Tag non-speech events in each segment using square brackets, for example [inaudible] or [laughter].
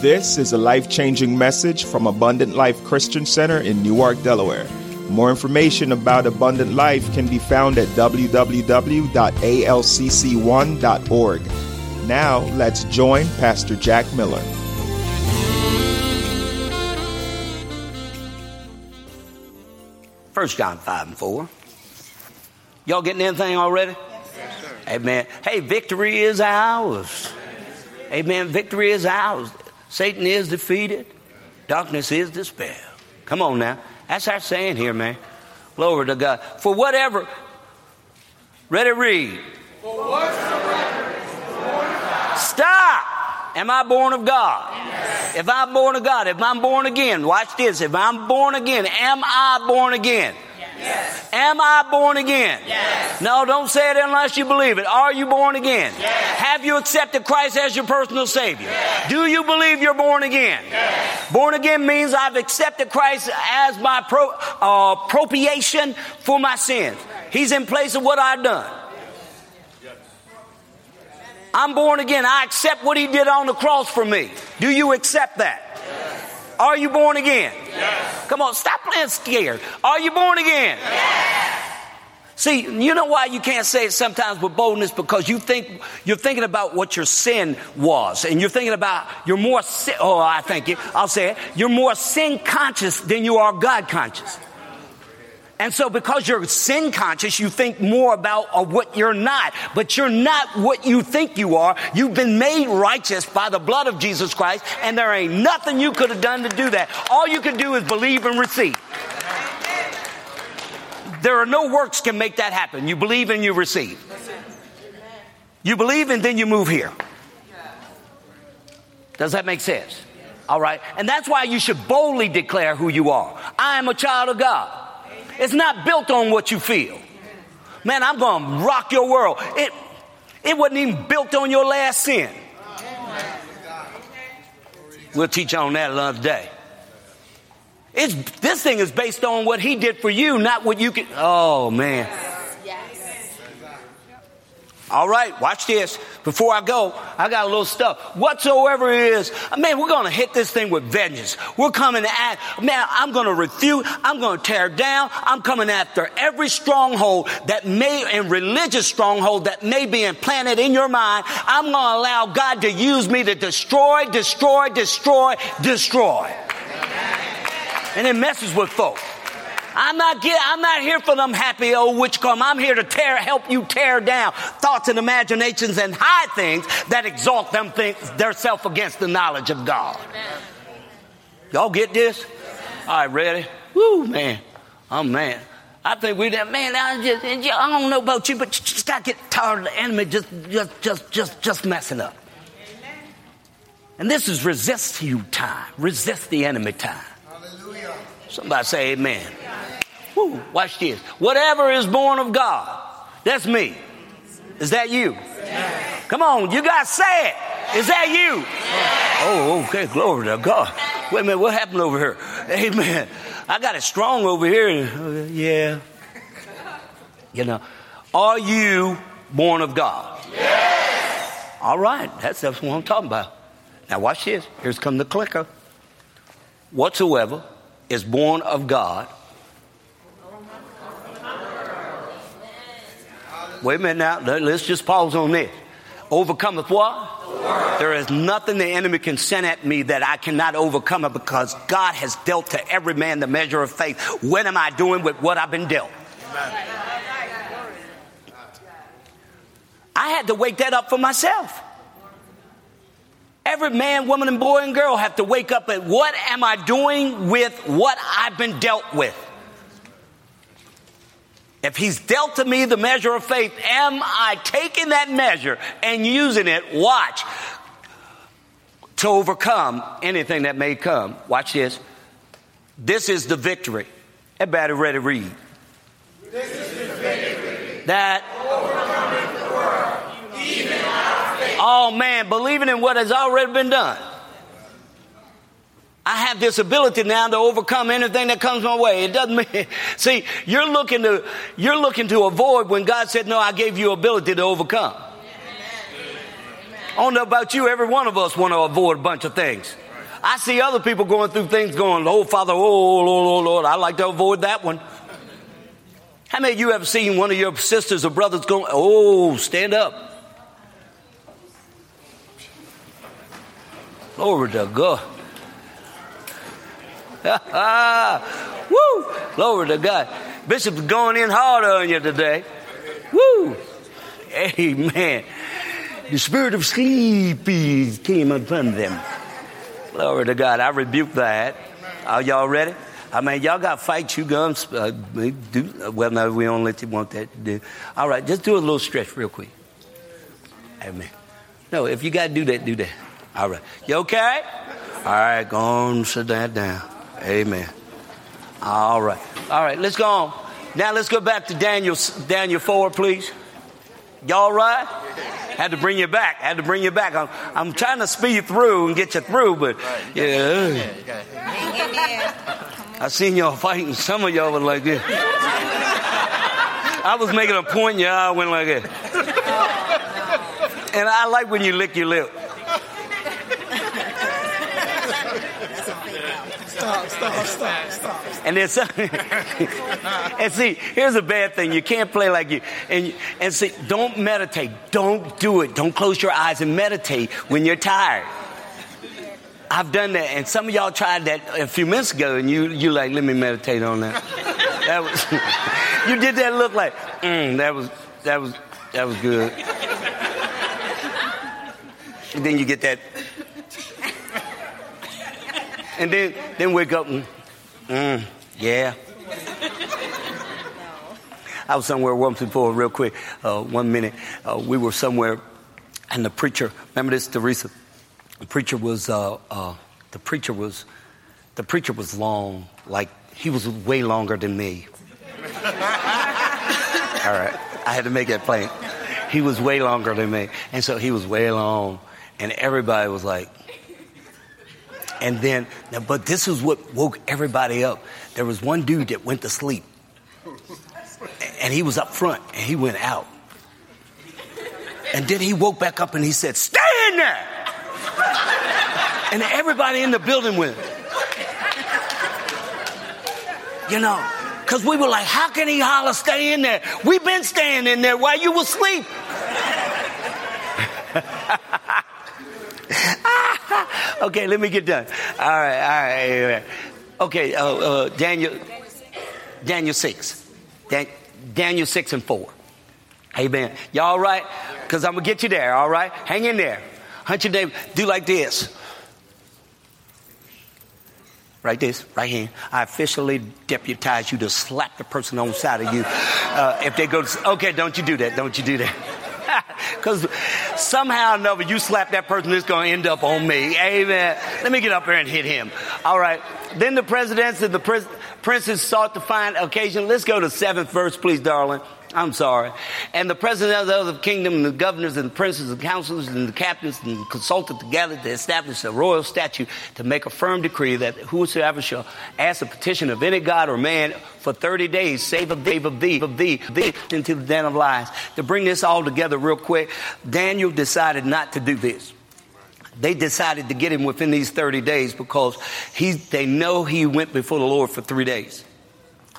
This is a life changing message from Abundant Life Christian Center in Newark, Delaware. More information about Abundant Life can be found at www.alcc1.org. Now, let's join Pastor Jack Miller. First John 5 and 4. Y'all getting anything already? Yes, sir. Amen. Hey, victory is ours. Amen. Victory is ours. Satan is defeated. Darkness is dispelled. Come on now. That's our saying here, man. Glory to God. For whatever. Ready, read. Stop. Am I born of God? Yes. If I'm born of God, if I'm born again, watch this. If I'm born again, am I born again? Yes. Am I born again? Yes. No, don't say it unless you believe it. Are you born again? Yes. Have you accepted Christ as your personal Savior? Yes. Do you believe you're born again? Yes. Born again means I've accepted Christ as my pro, uh, propitiation for my sins. He's in place of what I've done. I'm born again. I accept what He did on the cross for me. Do you accept that? Are you born again? Yes. Come on, stop playing scared. Are you born again? Yes. See, you know why you can't say it sometimes with boldness because you think you're thinking about what your sin was, and you're thinking about you're more. Sin, oh, I thank you. I'll say it. You're more sin conscious than you are God conscious. And so, because you're sin conscious, you think more about uh, what you're not. But you're not what you think you are. You've been made righteous by the blood of Jesus Christ, and there ain't nothing you could have done to do that. All you can do is believe and receive. There are no works can make that happen. You believe and you receive. You believe and then you move here. Does that make sense? All right. And that's why you should boldly declare who you are. I am a child of God. It's not built on what you feel. Man, I'm going to rock your world. It, it wasn't even built on your last sin. We'll teach on that another day. It's, this thing is based on what he did for you, not what you can. Oh, man. All right, watch this. Before I go, I got a little stuff. Whatsoever it is, man, we're going to hit this thing with vengeance. We're coming at, man, I'm going to refute. I'm going to tear down. I'm coming after every stronghold that may, and religious stronghold that may be implanted in your mind. I'm going to allow God to use me to destroy, destroy, destroy, destroy. And it messes with folks. I'm not get, I'm not here for them happy old witch come. I'm here to tear, help you tear down thoughts and imaginations and high things that exalt them things, their self against the knowledge of God. Y'all get this? All right, ready? Woo, man. Oh, man. I think we man, I just, I don't know about you, but you just gotta get tired of the enemy just, just, just, just, just messing up. And this is resist you time. Resist the enemy time. Hallelujah. Somebody say amen. Woo, watch this. Whatever is born of God, that's me. Is that you? Yes. Come on, you got to say it. Is that you? Yes. Oh, okay. Glory to God. Wait a minute. What happened over here? Amen. I got it strong over here. Yeah. You know, are you born of God? Yes. All right. That's, that's what I'm talking about. Now, watch this. Here's come the clicker. Whatsoever is born of God Wait a minute now. Let's just pause on this. Overcometh what? There is nothing the enemy can send at me that I cannot overcome it because God has dealt to every man the measure of faith. What am I doing with what I've been dealt? I had to wake that up for myself. Every man, woman, and boy and girl have to wake up at what am I doing with what I've been dealt with? If he's dealt to me the measure of faith, am I taking that measure and using it, watch, to overcome anything that may come? Watch this. This is the victory. Everybody ready to read. This is the victory. That overcoming the world, even our faith. Oh man, believing in what has already been done. I have this ability now to overcome anything that comes my way. It doesn't [laughs] mean, see, you're looking to, you're looking to avoid when God said, no, I gave you ability to overcome. I don't know about you, every one of us want to avoid a bunch of things. I see other people going through things going, oh, Father, oh, oh Lord, oh, Lord. I like to avoid that one. How many of you have seen one of your sisters or brothers going, oh, stand up? Glory to God. [laughs] Woo! Glory to God. Bishop's going in hard on you today. Woo! Amen. The spirit of sleepy came upon them. Glory to God. I rebuke that. Are y'all ready? I mean, y'all got fight, you guns. Uh, do, well, no, we don't let you want that to do. All right, just do a little stretch real quick. Amen. No, if you got to do that, do that. All right. You okay? All right, go on, sit that down. Amen. All right. All right, let's go on. Now let's go back to Daniel, Daniel 4, please. Y'all right? Had to bring you back. Had to bring you back. I'm, I'm trying to speed through and get you through, but yeah. I seen y'all fighting. Some of y'all were like this. I was making a point, y'all went like this. And I like when you lick your lip. And some, [laughs] and see, here's a bad thing. You can't play like you. And, and see, don't meditate. Don't do it. Don't close your eyes and meditate when you're tired. I've done that, and some of y'all tried that a few minutes ago, and you you like, let me meditate on that. That was [laughs] you did that look like, mm, that was that was that was good. Then you get that and then, then wake up and, mm, yeah. I was somewhere once before, real quick, uh, one minute. Uh, we were somewhere, and the preacher, remember this, Teresa? The preacher was, uh, uh the preacher was, the preacher was long, like he was way longer than me. [laughs] All right, I had to make that plain. He was way longer than me, and so he was way long, and everybody was like, and then, but this is what woke everybody up. There was one dude that went to sleep, and he was up front, and he went out. And then he woke back up and he said, Stay in there! And everybody in the building went, You know, because we were like, How can he holler, stay in there? We've been staying in there while you were asleep. [laughs] okay, let me get done. All right, all right. Okay, uh, uh, Daniel, Daniel 6. Dan, Daniel 6 and 4. Amen. Y'all all right? Because I'm going to get you there, all right? Hang in there. Hunt your neighbor. Do like this. Right this, right here. I officially deputize you to slap the person on the side of you. Uh, if they go, to, okay, don't you do that. Don't you do that. Because somehow or another, you slap that person, it's going to end up on me. Amen. Let me get up here and hit him. All right. Then the presidents and the princes sought to find occasion. Let's go to seventh verse, please, darling. I'm sorry. And the president of the other kingdom, and the governors, and the princes, and counselors, and the captains, and consulted together to establish a royal statute to make a firm decree that whosoever shall ask a petition of any god or man for 30 days, save of thee, of thee, of thee, thee, into the den of lies. To bring this all together real quick, Daniel decided not to do this they decided to get him within these 30 days because he, they know he went before the Lord for three days.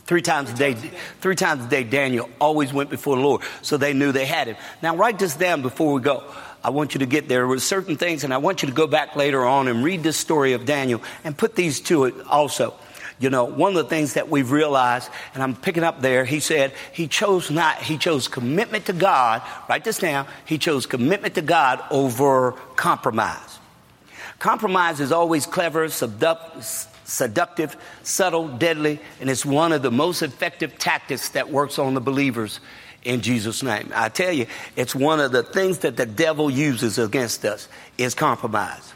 Three times a day, three times a day, Daniel always went before the Lord, so they knew they had him. Now, write this down before we go. I want you to get there with certain things, and I want you to go back later on and read this story of Daniel and put these to it also. You know, one of the things that we've realized, and I'm picking up there, he said he chose not, he chose commitment to God. Write this down. He chose commitment to God over compromise. Compromise is always clever, seductive seductive, subtle, deadly, and it's one of the most effective tactics that works on the believers in Jesus' name. I tell you, it's one of the things that the devil uses against us is compromise.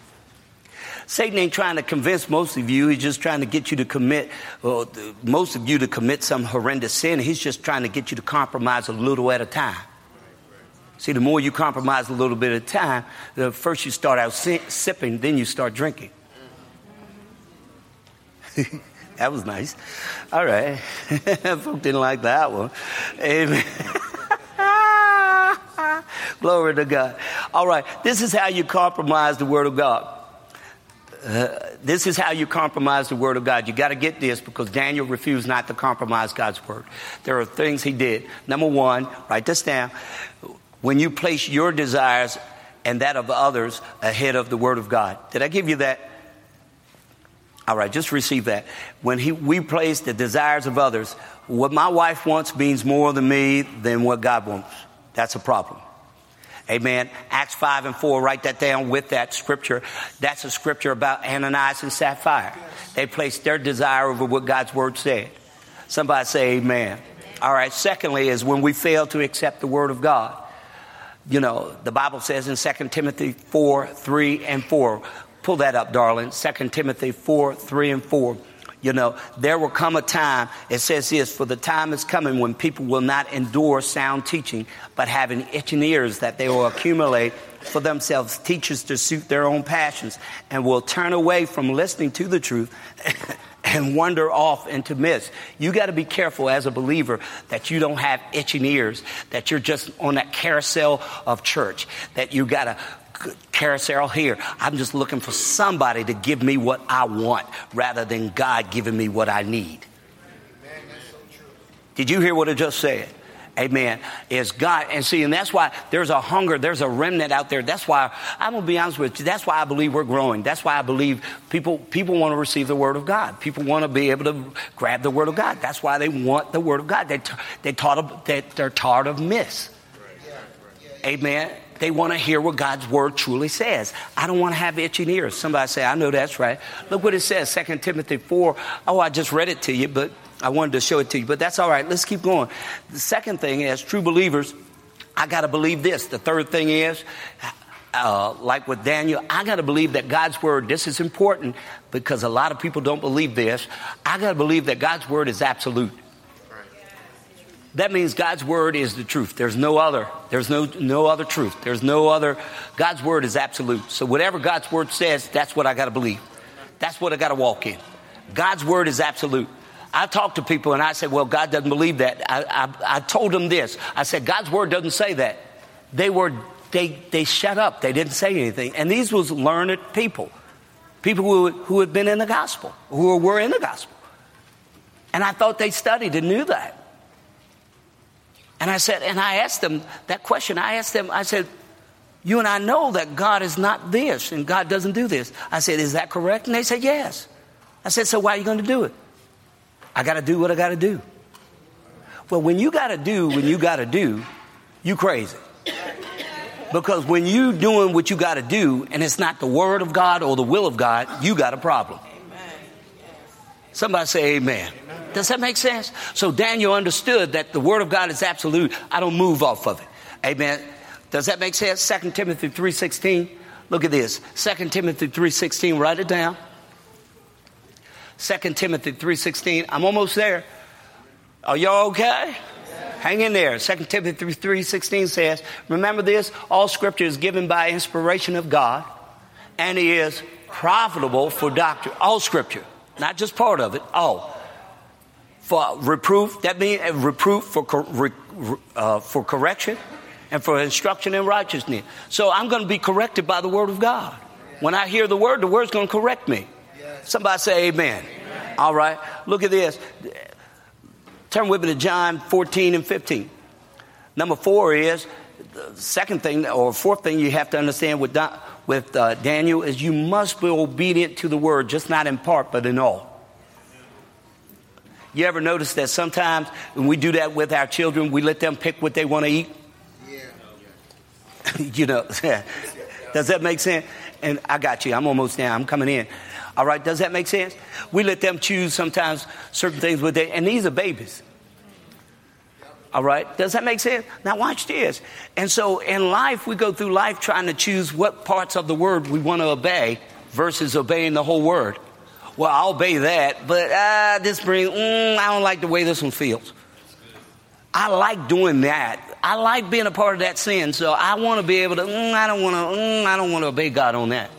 Satan ain't trying to convince most of you. He's just trying to get you to commit, well, most of you to commit some horrendous sin. He's just trying to get you to compromise a little at a time. See, the more you compromise a little bit at a time, the first you start out si- sipping, then you start drinking. [laughs] that was nice. All right. [laughs] Folk didn't like that one. Amen. [laughs] Glory to God. All right. This is how you compromise the Word of God. Uh, this is how you compromise the word of God. You got to get this because Daniel refused not to compromise God's word. There are things he did. Number one, write this down. When you place your desires and that of others ahead of the word of God. Did I give you that? All right, just receive that. When he, we place the desires of others, what my wife wants means more to me than what God wants. That's a problem. Amen. Acts 5 and 4, write that down with that scripture. That's a scripture about Ananias and Sapphira. They placed their desire over what God's word said. Somebody say amen. All right. Secondly, is when we fail to accept the word of God. You know, the Bible says in 2 Timothy 4, 3 and 4. Pull that up, darling. 2 Timothy 4, 3 and 4. You know, there will come a time, it says this, for the time is coming when people will not endure sound teaching, but having itching ears that they will accumulate for themselves teachers to suit their own passions and will turn away from listening to the truth [laughs] and wander off into myths. You got to be careful as a believer that you don't have itching ears, that you're just on that carousel of church, that you got to carousel here. I'm just looking for somebody to give me what I want rather than God giving me what I need. Did you hear what I just said? Amen. Is God. And see, and that's why there's a hunger, there's a remnant out there. That's why I'm gonna be honest with you. That's why I believe we're growing. That's why I believe people people want to receive the word of God. People want to be able to grab the word of God. That's why they want the word of God. They they taught they, they're tired of myths. Amen. They want to hear what God's word truly says. I don't want to have itching ears. Somebody say, I know that's right. Look what it says, 2 Timothy 4. Oh, I just read it to you, but I wanted to show it to you. But that's all right. Let's keep going. The second thing, as true believers, I got to believe this. The third thing is, uh, like with Daniel, I got to believe that God's word, this is important because a lot of people don't believe this. I got to believe that God's word is absolute. That means God's word is the truth. There's no other. There's no, no other truth. There's no other. God's word is absolute. So whatever God's word says, that's what I got to believe. That's what I got to walk in. God's word is absolute. I talk to people and I say, well, God doesn't believe that. I, I, I told them this. I said, God's word doesn't say that. They were, they, they shut up. They didn't say anything. And these was learned people. People who, who had been in the gospel, who were in the gospel. And I thought they studied and knew that. And I said, and I asked them that question. I asked them, I said, you and I know that God is not this and God doesn't do this. I said, is that correct? And they said, yes. I said, so why are you going to do it? I got to do what I got to do. Well, when you got to do when you got to do, you crazy. Because when you doing what you got to do and it's not the word of God or the will of God, you got a problem. Somebody say amen. Does that make sense? So Daniel understood that the word of God is absolute. I don't move off of it. Amen. Does that make sense? 2 Timothy 3.16. Look at this. 2 Timothy 3.16. Write it down. 2 Timothy 3.16. I'm almost there. Are y'all okay? Hang in there. 2 Timothy 3.16 says, Remember this, all scripture is given by inspiration of God, and he is profitable for doctrine. All scripture, not just part of it, all for reproof. That means reproof for, uh, for correction and for instruction in righteousness. So I'm going to be corrected by the word of God. When I hear the word, the word's going to correct me. Somebody say amen. amen. All right. Look at this. Turn with me to John 14 and 15. Number four is the second thing or fourth thing you have to understand with, with uh, Daniel is you must be obedient to the word, just not in part, but in all. You ever notice that sometimes when we do that with our children, we let them pick what they want to eat? Yeah. [laughs] you know, [laughs] does that make sense? And I got you. I'm almost down. I'm coming in. All right. Does that make sense? We let them choose sometimes certain things with they, and these are babies. All right. Does that make sense? Now watch this. And so in life, we go through life trying to choose what parts of the word we want to obey versus obeying the whole word well, I'll obey that, but uh, this brings, mm, I don't like the way this one feels. I like doing that. I like being a part of that sin, so I want to be able to. Mm, I don't want to. Mm, I don't want to obey God on that.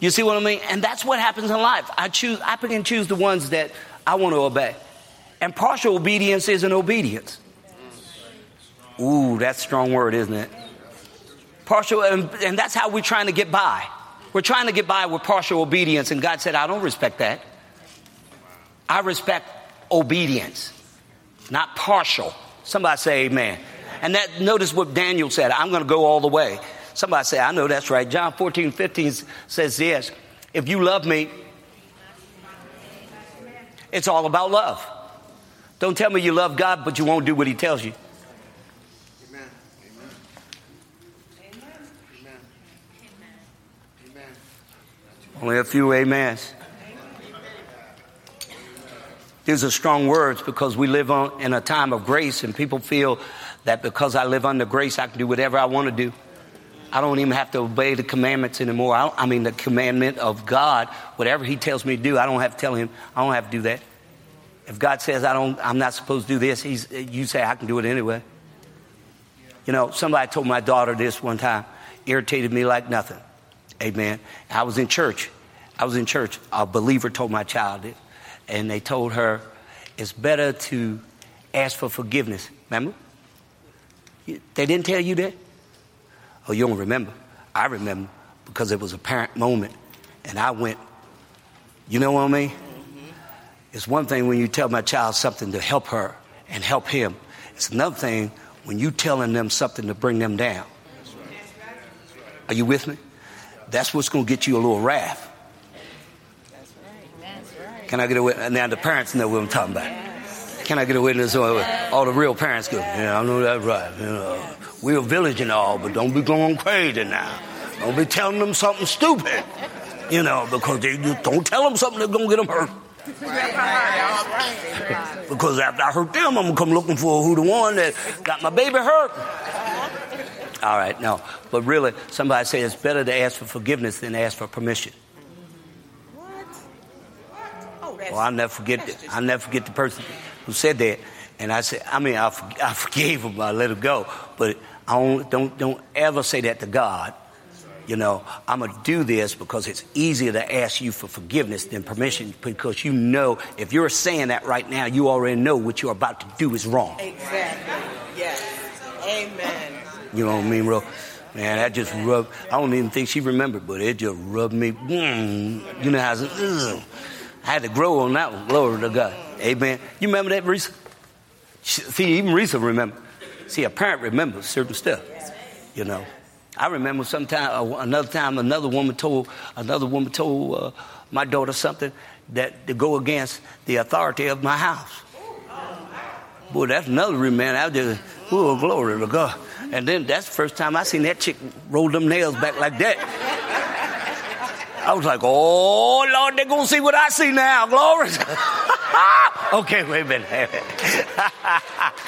You see what I mean? And that's what happens in life. I choose. I pick and choose the ones that I want to obey. And partial obedience isn't obedience. Ooh, that's a strong word, isn't it? Partial, and, and that's how we're trying to get by. We're trying to get by with partial obedience, and God said, I don't respect that. I respect obedience, not partial. Somebody say amen. And that notice what Daniel said, I'm going to go all the way. Somebody say, I know that's right. John 14, 15 says this. If you love me, it's all about love. Don't tell me you love God, but you won't do what He tells you. Amen. Amen. Amen. Only a few amens. These are strong words because we live on, in a time of grace, and people feel that because I live under grace, I can do whatever I want to do. I don't even have to obey the commandments anymore. I, I mean, the commandment of God, whatever He tells me to do, I don't have to tell Him, I don't have to do that. If God says I don't, I'm not supposed to do this, he's, you say I can do it anyway. You know, somebody told my daughter this one time, irritated me like nothing. Amen. I was in church. I was in church. A believer told my child it, and they told her it's better to ask for forgiveness. Remember? They didn't tell you that? Oh, you don't remember? I remember because it was a parent moment, and I went, you know what I mean? It's one thing when you tell my child something to help her and help him. It's another thing when you telling them something to bring them down. Are you with me? That's what's going to get you a little wrath. That's right. That's right. Can I get a witness? Now the parents know what I'm talking about. Can I get a witness? All the real parents go, yeah, I know that's right. You know, we're a village and all, but don't be going crazy now. Don't be telling them something stupid, you know, because they just don't tell them something that's going to get them hurt because after I hurt them, I'm gonna come looking for who the one that got my baby hurt. All right, no, but really, somebody said it's better to ask for forgiveness than ask for permission. What? Well, I'll never forget that. I'll never forget the person who said that. And I said, I mean, I, I forgave him, I let him go. But I don't, don't, don't ever say that to God you know, I'm going to do this because it's easier to ask you for forgiveness than permission because you know if you're saying that right now, you already know what you're about to do is wrong. Exactly. Yes. Amen. You know what I mean, bro? Man, that just rubbed. I don't even think she remembered, but it just rubbed me. Mm, you know how mm, I had to grow on that one. Glory to God. Amen. You remember that, Risa? See, even Risa remember. See, a parent remembers certain stuff. You know. I remember sometime uh, another time another woman told another woman told uh, my daughter something that to go against the authority of my house. Boy, that's another man. I just, oh, glory to God. And then that's the first time I seen that chick roll them nails back like that. I was like, oh, Lord, they're to see what I see now. Glory. [laughs] okay, wait a minute. [laughs]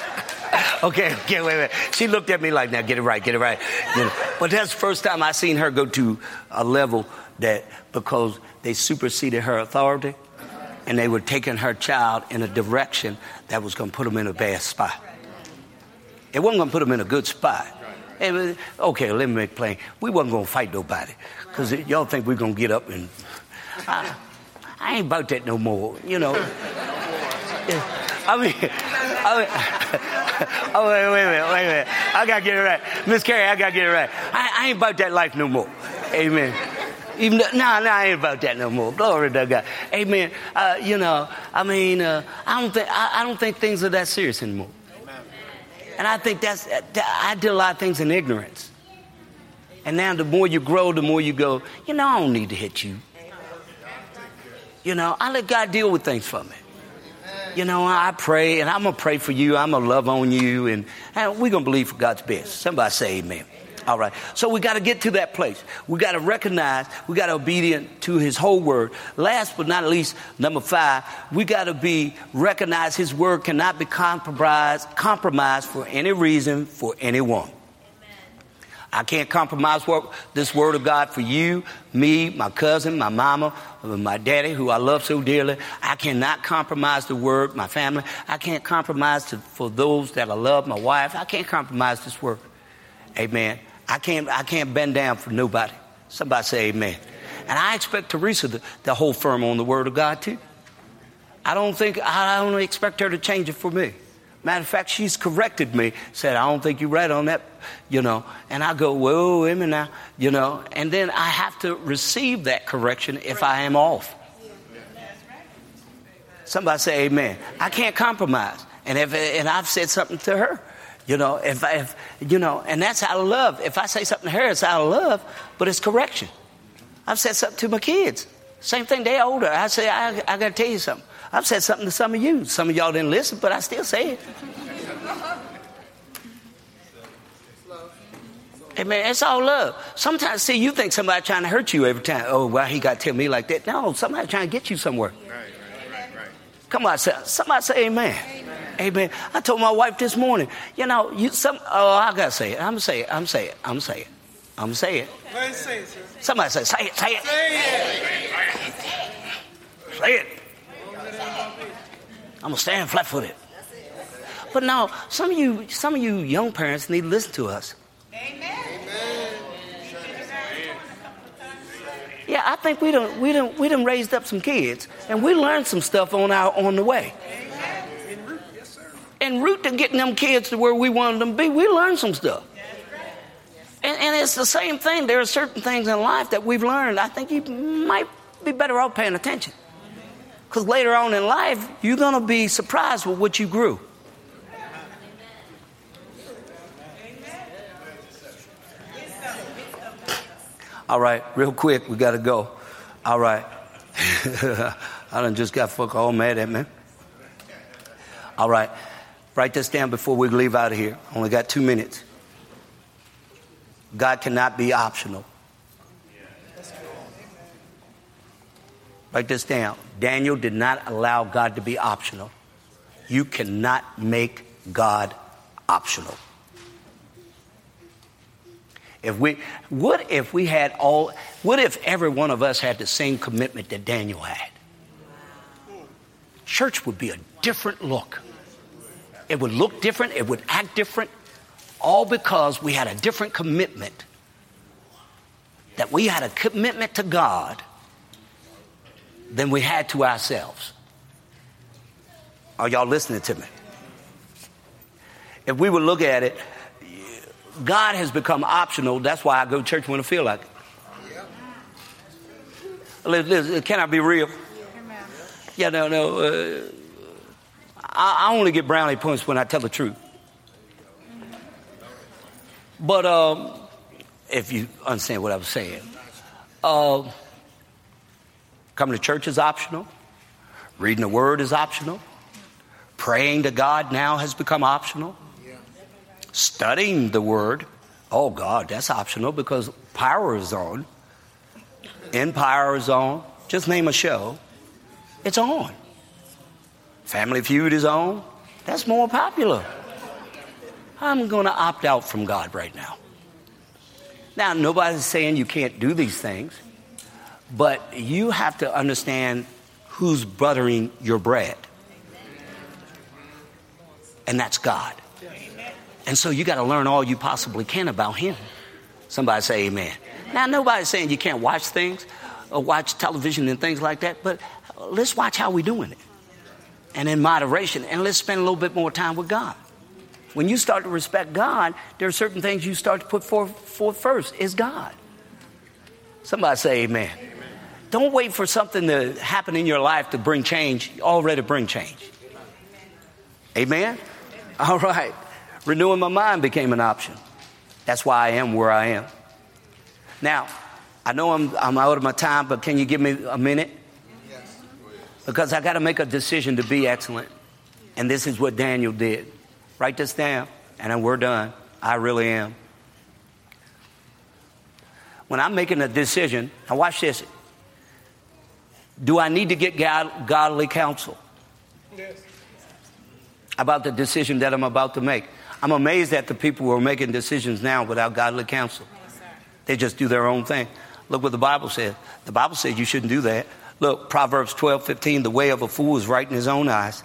[laughs] okay, okay, wait minute. She looked at me like, now get it right, get it right. You know, but that's the first time I seen her go to a level that because they superseded her authority and they were taking her child in a direction that was going to put them in a bad spot. It wasn't going to put them in a good spot. Okay, let me make plain. We wasn't going to fight nobody because y'all think we're going to get up and. I, I ain't about that no more, you know. [laughs] I mean, I [laughs] oh, wait, wait a minute, wait a minute. I got to get it right. Miss Carrie, I got to get it right. I, I, ain't about that life no more. Amen. Even no, nah, nah, I ain't about that no more. Glory to God. Amen. Uh, you know, I mean, uh, I don't think I, I, don't think things are that serious anymore. And I think that's I did a lot of things in ignorance. And now, the more you grow, the more you go. You know, I don't need to hit you. You know, I let God deal with things for me you know, I pray and I'm going to pray for you. I'm going to love on you and, and we're going to believe for God's best. Somebody say amen. All right. So we got to get to that place. We got to recognize, we got to obedient to his whole word. Last but not least, number five, we got to be recognize his word cannot be compromised, compromised for any reason for anyone. I can't compromise this word of God for you, me, my cousin, my mama, my daddy, who I love so dearly. I cannot compromise the word, my family. I can't compromise to, for those that I love, my wife. I can't compromise this word. Amen. I can't, I can't bend down for nobody. Somebody say amen. And I expect Teresa to, to hold firm on the word of God too. I don't think, I don't expect her to change it for me. Matter of fact, she's corrected me, said, I don't think you're right on that, you know. And I go, whoa, wait a minute now, you know. And then I have to receive that correction if I am off. Somebody say amen. I can't compromise. And if and I've said something to her, you know, if, if you know, and that's out of love. If I say something to her, it's out of love, but it's correction. I've said something to my kids. Same thing, they're older. I say, I, I got to tell you something. I've said something to some of you. Some of y'all didn't listen, but I still say it. Hey man, it's all love. Sometimes, see, you think somebody trying to hurt you every time. Oh, well, he got to tell me like that. No, somebody trying to get you somewhere. Right, right, right, Come on, somebody say amen. amen. Amen. I told my wife this morning, you know, you some. Oh, I gotta say it. I'm gonna say it. I'm say it. I'm say it. I'm say it. Say it Somebody say, say it. Say it. Say it. Say it. I'm gonna stand flat footed. But now, some of you, some of you young parents need to listen to us. Amen. Yeah, I think we don't we don't we done raised up some kids and we learned some stuff on our on the way. En route to getting them kids to where we wanted them to be, we learned some stuff. And, and it's the same thing. There are certain things in life that we've learned. I think you might be better off paying attention. Because later on in life, you're going to be surprised with what you grew. All right, real quick, we got to go. All right. [laughs] I done just got fuck all mad at me. All right. Write this down before we leave out of here. Only got two minutes. God cannot be optional. Write this down. Daniel did not allow God to be optional. You cannot make God optional. If we, what if we had all, what if every one of us had the same commitment that Daniel had? Church would be a different look. It would look different, it would act different, all because we had a different commitment. That we had a commitment to God than we had to ourselves. Are y'all listening to me? If we would look at it, God has become optional. That's why I go to church when I feel like it. Can I be real? Yeah, no, no. Uh, I, I, only get brownie points when I tell the truth. But um, if you understand what I'm saying, uh, Coming to church is optional. Reading the word is optional. Praying to God now has become optional. Studying the word, oh God, that's optional because power is on. Empire is on. Just name a show. It's on. Family Feud is on. That's more popular. I'm going to opt out from God right now. Now, nobody's saying you can't do these things. But you have to understand who's buttering your bread. And that's God. And so you got to learn all you possibly can about Him. Somebody say amen. Now, nobody's saying you can't watch things or watch television and things like that, but let's watch how we're doing it. And in moderation, and let's spend a little bit more time with God. When you start to respect God, there are certain things you start to put forth, first is God. Somebody say amen. Don't wait for something to happen in your life to bring change. You already bring change. Amen? All right. Renewing my mind became an option. That's why I am where I am. Now, I know I'm, I'm out of my time, but can you give me a minute? Because I got to make a decision to be excellent. And this is what Daniel did. Write this down, and then we're done. I really am. When I'm making a decision, now watch this. Do I need to get God, godly counsel? Yes. About the decision that I'm about to make. I'm amazed at the people who are making decisions now without godly counsel. Yes, they just do their own thing. Look what the Bible says. The Bible says you shouldn't do that. Look, Proverbs 12, 15, the way of a fool is right in his own eyes,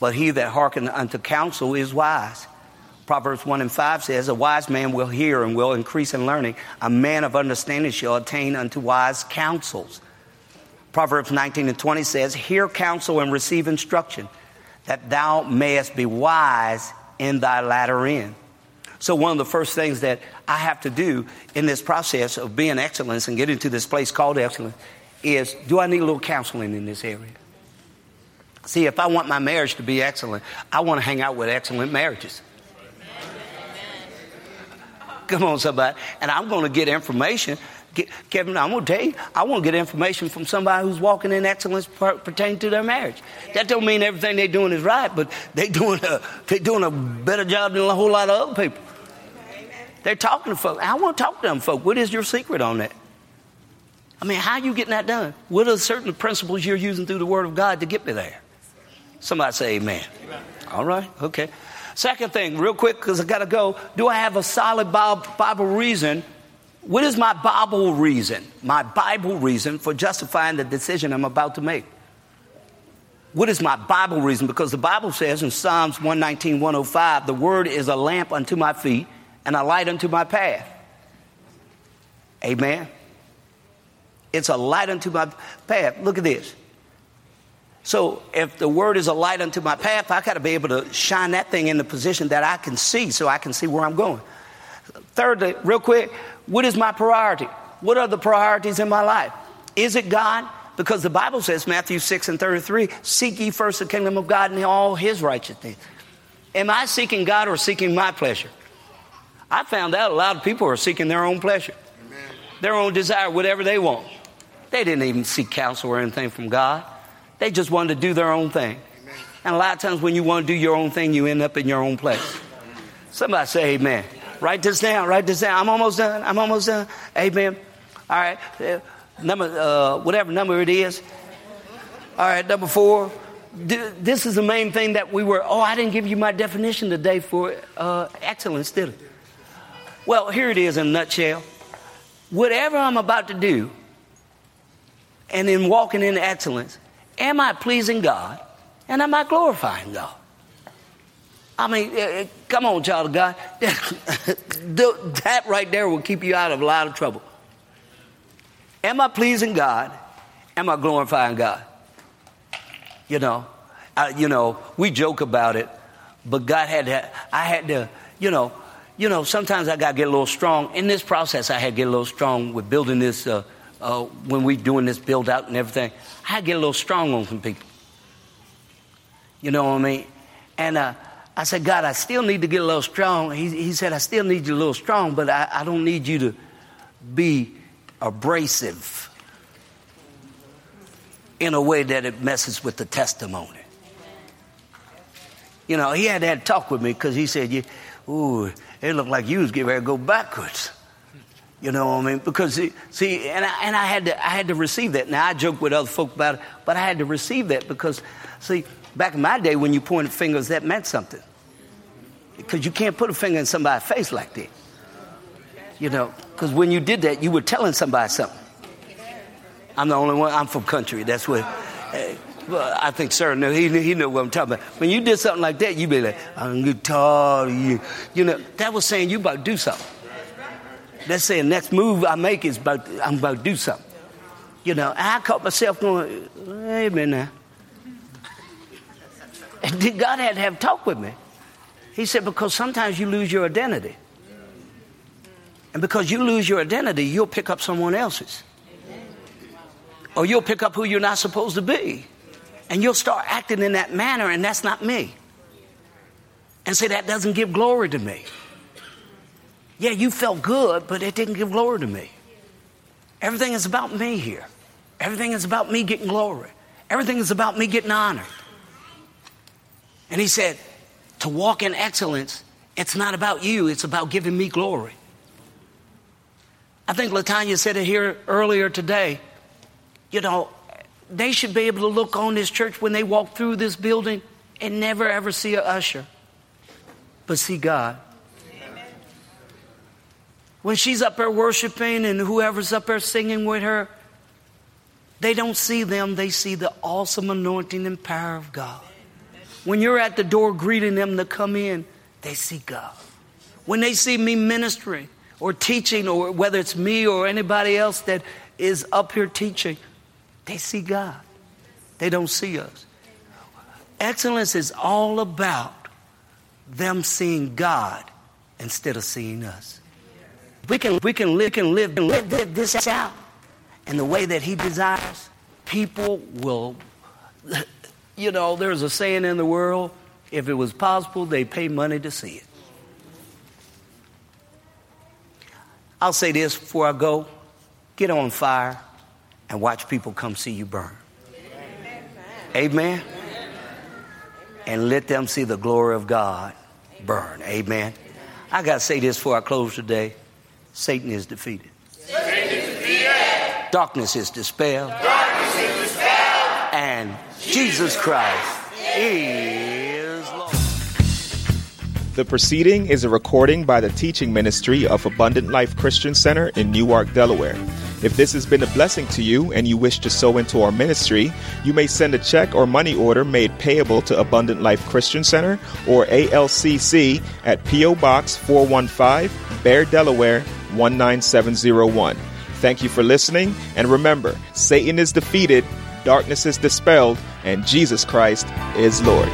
but he that hearkeneth unto counsel is wise. Proverbs 1 and 5 says, A wise man will hear and will increase in learning. A man of understanding shall attain unto wise counsels. Proverbs 19 and 20 says, Hear counsel and receive instruction. that thou mayest be wise in thy latter end. So, one of the first things that I have to do in this process of being excellence and getting to this place called excellence is do I need a little counseling in this area? See, if I want my marriage to be excellent, I want to hang out with excellent marriages. Come on, somebody. And I'm going to get information. Get, Kevin, I'm going to tell you, I want to get information from somebody who's walking in excellence pertaining to their marriage. That don't mean everything they're doing is right, but they're doing a, they're doing a better job than a whole lot of other people. They're talking to folks. I want to talk to them folk. What is your secret on that? I mean, how are you getting that done? What are certain principles you're using through the Word of God to get me there? Somebody say amen. amen. All right, okay. Second thing, real quick, because I got to go. Do I have a solid Bible reason? What is my Bible reason? My Bible reason for justifying the decision I'm about to make. What is my Bible reason? Because the Bible says in Psalms 119, 105, the word is a lamp unto my feet and a light unto my path. Amen. It's a light unto my path. Look at this. So if the word is a light unto my path, I got to be able to shine that thing in the position that I can see so I can see where I'm going. Thirdly, real quick, what is my priority? What are the priorities in my life? Is it God? Because the Bible says, Matthew 6 and 33, seek ye first the kingdom of God and all his righteousness. Am I seeking God or seeking my pleasure? I found out a lot of people are seeking their own pleasure, Amen. their own desire, whatever they want. They didn't even seek counsel or anything from God. They just wanted to do their own thing. And a lot of times when you want to do your own thing, you end up in your own place. Somebody say amen. Write this down. Write this down. I'm almost done. I'm almost done. Amen. All right. Uh, number, uh, whatever number it is. All right. Number four. This is the main thing that we were. Oh, I didn't give you my definition today for uh, excellence, did I? Well, here it is in a nutshell. Whatever I'm about to do, and in walking in excellence, Am I pleasing God? And am I glorifying God? I mean, uh, come on, child of God. [laughs] that right there will keep you out of a lot of trouble. Am I pleasing God? Am I glorifying God? You know, uh, you know, we joke about it, but God had to, I had to, you know, you know, sometimes I got to get a little strong. In this process, I had to get a little strong with building this, uh, uh, when we doing this build out and everything. I get a little strong on some people. You know what I mean? And uh, I said, God, I still need to get a little strong. He, he said, I still need you a little strong, but I, I don't need you to be abrasive in a way that it messes with the testimony. You know, he had to, talk with me because he said, you, ooh, it looked like you was getting ready to go backwards. You know what I mean? Because see, and I, and I had to I had to receive that. Now I joke with other folk about it, but I had to receive that because see, back in my day when you pointed fingers, that meant something. Because you can't put a finger in somebody's face like that. You know, because when you did that, you were telling somebody something. I'm the only one. I'm from country. That's what. Uh, well, I think sir knew. He, he knew what I'm talking about. When you did something like that, you'd be like, I'm tired of you. You know, that was saying you about to do something. Let's say the next move I make is about I'm about to do something. You know, I caught myself going, "Hey, man, now." [laughs] And God had to have talk with me. He said, because sometimes you lose your identity. And because you lose your identity, you'll pick up someone else's. Or you'll pick up who you're not supposed to be. And you'll start acting in that manner, and that's not me. And say, that doesn't give glory to me. Yeah, you felt good, but it didn't give glory to me. Everything is about me here. Everything is about me getting glory. Everything is about me getting honored. And he said, to walk in excellence, it's not about you, it's about giving me glory. I think Latanya said it here earlier today. You know, they should be able to look on this church when they walk through this building and never ever see a usher, but see God when she's up there worshiping and whoever's up there singing with her, they don't see them, they see the awesome anointing and power of God. When you're at the door greeting them to come in, they see God. When they see me ministering or teaching, or whether it's me or anybody else that is up here teaching, they see God. They don't see us. Excellence is all about them seeing God instead of seeing us. We can, we can, live, can live, live, live this out in the way that He desires. People will, you know, there's a saying in the world if it was possible, they'd pay money to see it. I'll say this before I go get on fire and watch people come see you burn. Amen. Amen. And let them see the glory of God burn. Amen. I got to say this before I close today Satan is defeated. Satan is defeated. Darkness is dispelled. Darkness is dispelled. And Jesus Christ is Lord. The proceeding is a recording by the teaching ministry of Abundant Life Christian Center in Newark, Delaware. If this has been a blessing to you and you wish to sow into our ministry, you may send a check or money order made payable to Abundant Life Christian Center or ALCC at P.O. Box 415, Bear, Delaware 19701. Thank you for listening, and remember Satan is defeated, darkness is dispelled, and Jesus Christ is Lord.